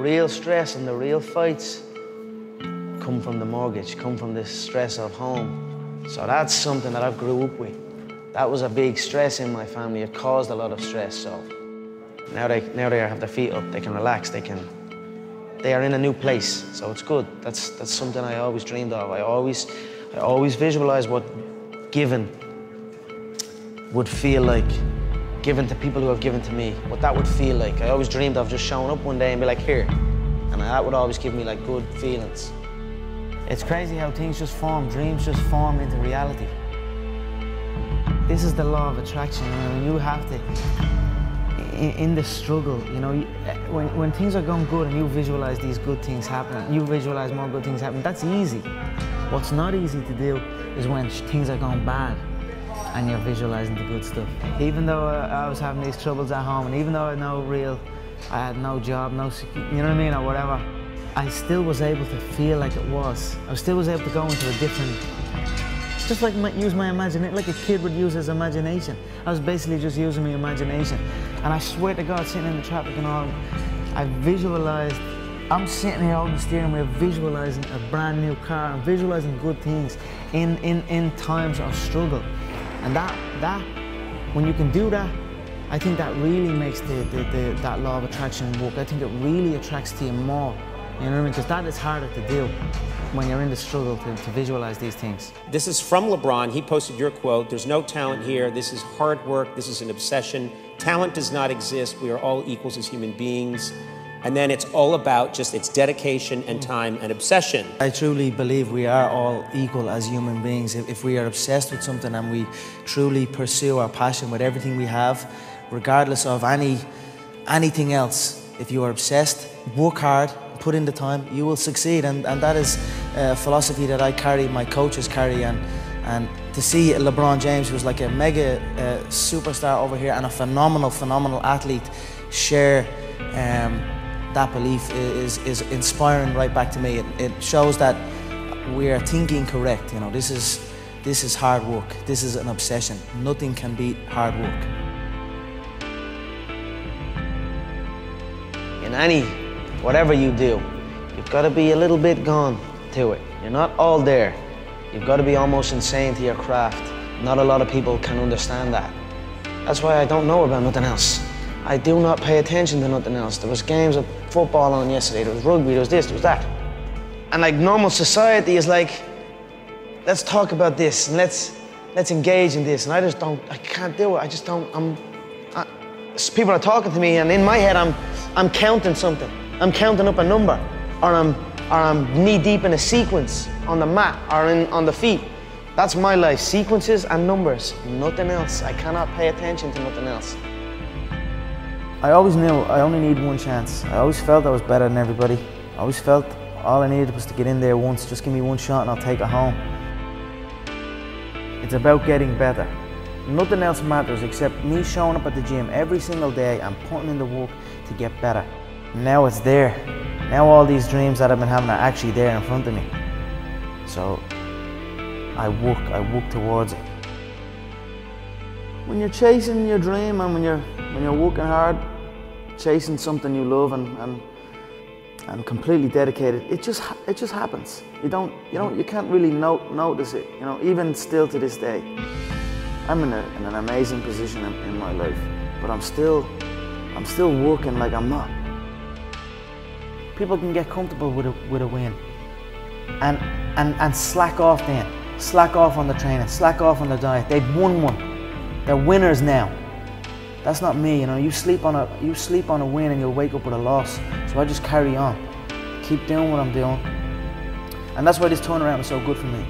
real stress and the real fights come from the mortgage, come from the stress of home. So that's something that I've grew up with. That was a big stress in my family. It caused a lot of stress. So now they now they have their feet up. They can relax. They can. They are in a new place. So it's good. That's that's something I always dreamed of. I always I always visualize what given would feel like given to people who have given to me, what that would feel like. I always dreamed of just showing up one day and be like, here. And that would always give me like good feelings. It's crazy how things just form, dreams just form into reality. This is the law of attraction, you know, you have to, in, in the struggle, you know, when, when things are going good and you visualize these good things happening, you visualize more good things happening, that's easy. What's not easy to do is when things are going bad and you're visualizing the good stuff. Even though I was having these troubles at home, and even though I had no real, I had no job, no, you know what I mean, or whatever, I still was able to feel like it was. I still was able to go into a different, just like my, use my imagination, like a kid would use his imagination. I was basically just using my imagination. And I swear to God, sitting in the traffic and all, I visualized I'm sitting here holding the steering wheel, visualizing a brand new car and visualizing good things in, in, in times of struggle. And that, that, when you can do that, I think that really makes the, the, the, that law of attraction work. I think it really attracts to you more. You know what I mean? Because that is harder to do when you're in the struggle to, to visualize these things. This is from LeBron. He posted your quote There's no talent here. This is hard work. This is an obsession. Talent does not exist. We are all equals as human beings. And then it's all about just its dedication and time and obsession. I truly believe we are all equal as human beings. If we are obsessed with something and we truly pursue our passion with everything we have, regardless of any anything else, if you are obsessed, work hard, put in the time, you will succeed. And, and that is a philosophy that I carry, my coaches carry. And, and to see LeBron James, who's like a mega uh, superstar over here and a phenomenal, phenomenal athlete, share um, that belief is, is inspiring right back to me. It, it shows that we are thinking correct. You know, this is, this is hard work. This is an obsession. Nothing can beat hard work. In any, whatever you do, you've got to be a little bit gone to it. You're not all there. You've got to be almost insane to your craft. Not a lot of people can understand that. That's why I don't know about nothing else. I do not pay attention to nothing else. There was games of football on yesterday, there was rugby, there was this, there was that. And like normal society is like, let's talk about this and let's let's engage in this. And I just don't, I can't do it. I just don't, I'm, I, people are talking to me and in my head I'm, I'm counting something. I'm counting up a number or I'm, or I'm knee deep in a sequence on the mat or in, on the feet. That's my life, sequences and numbers, nothing else. I cannot pay attention to nothing else. I always knew I only need one chance. I always felt I was better than everybody. I always felt all I needed was to get in there once. Just give me one shot and I'll take it home. It's about getting better. Nothing else matters except me showing up at the gym every single day and putting in the work to get better. Now it's there. Now all these dreams that I've been having are actually there in front of me. So I work, I work towards it. When you're chasing your dream and when you're when you're working hard, chasing something you love and, and, and completely dedicated, it just, it just happens. You don't, you don't, you can't really note, notice it, you know, even still to this day. I'm in, a, in an amazing position in, in my life, but I'm still, I'm still working like I'm not. People can get comfortable with a, with a win and, and, and slack off then. Slack off on the training, slack off on the diet. They've won one. They're winners now. That's not me, you know. You sleep on a you sleep on a win and you'll wake up with a loss. So I just carry on. Keep doing what I'm doing. And that's why this turnaround is so good for me.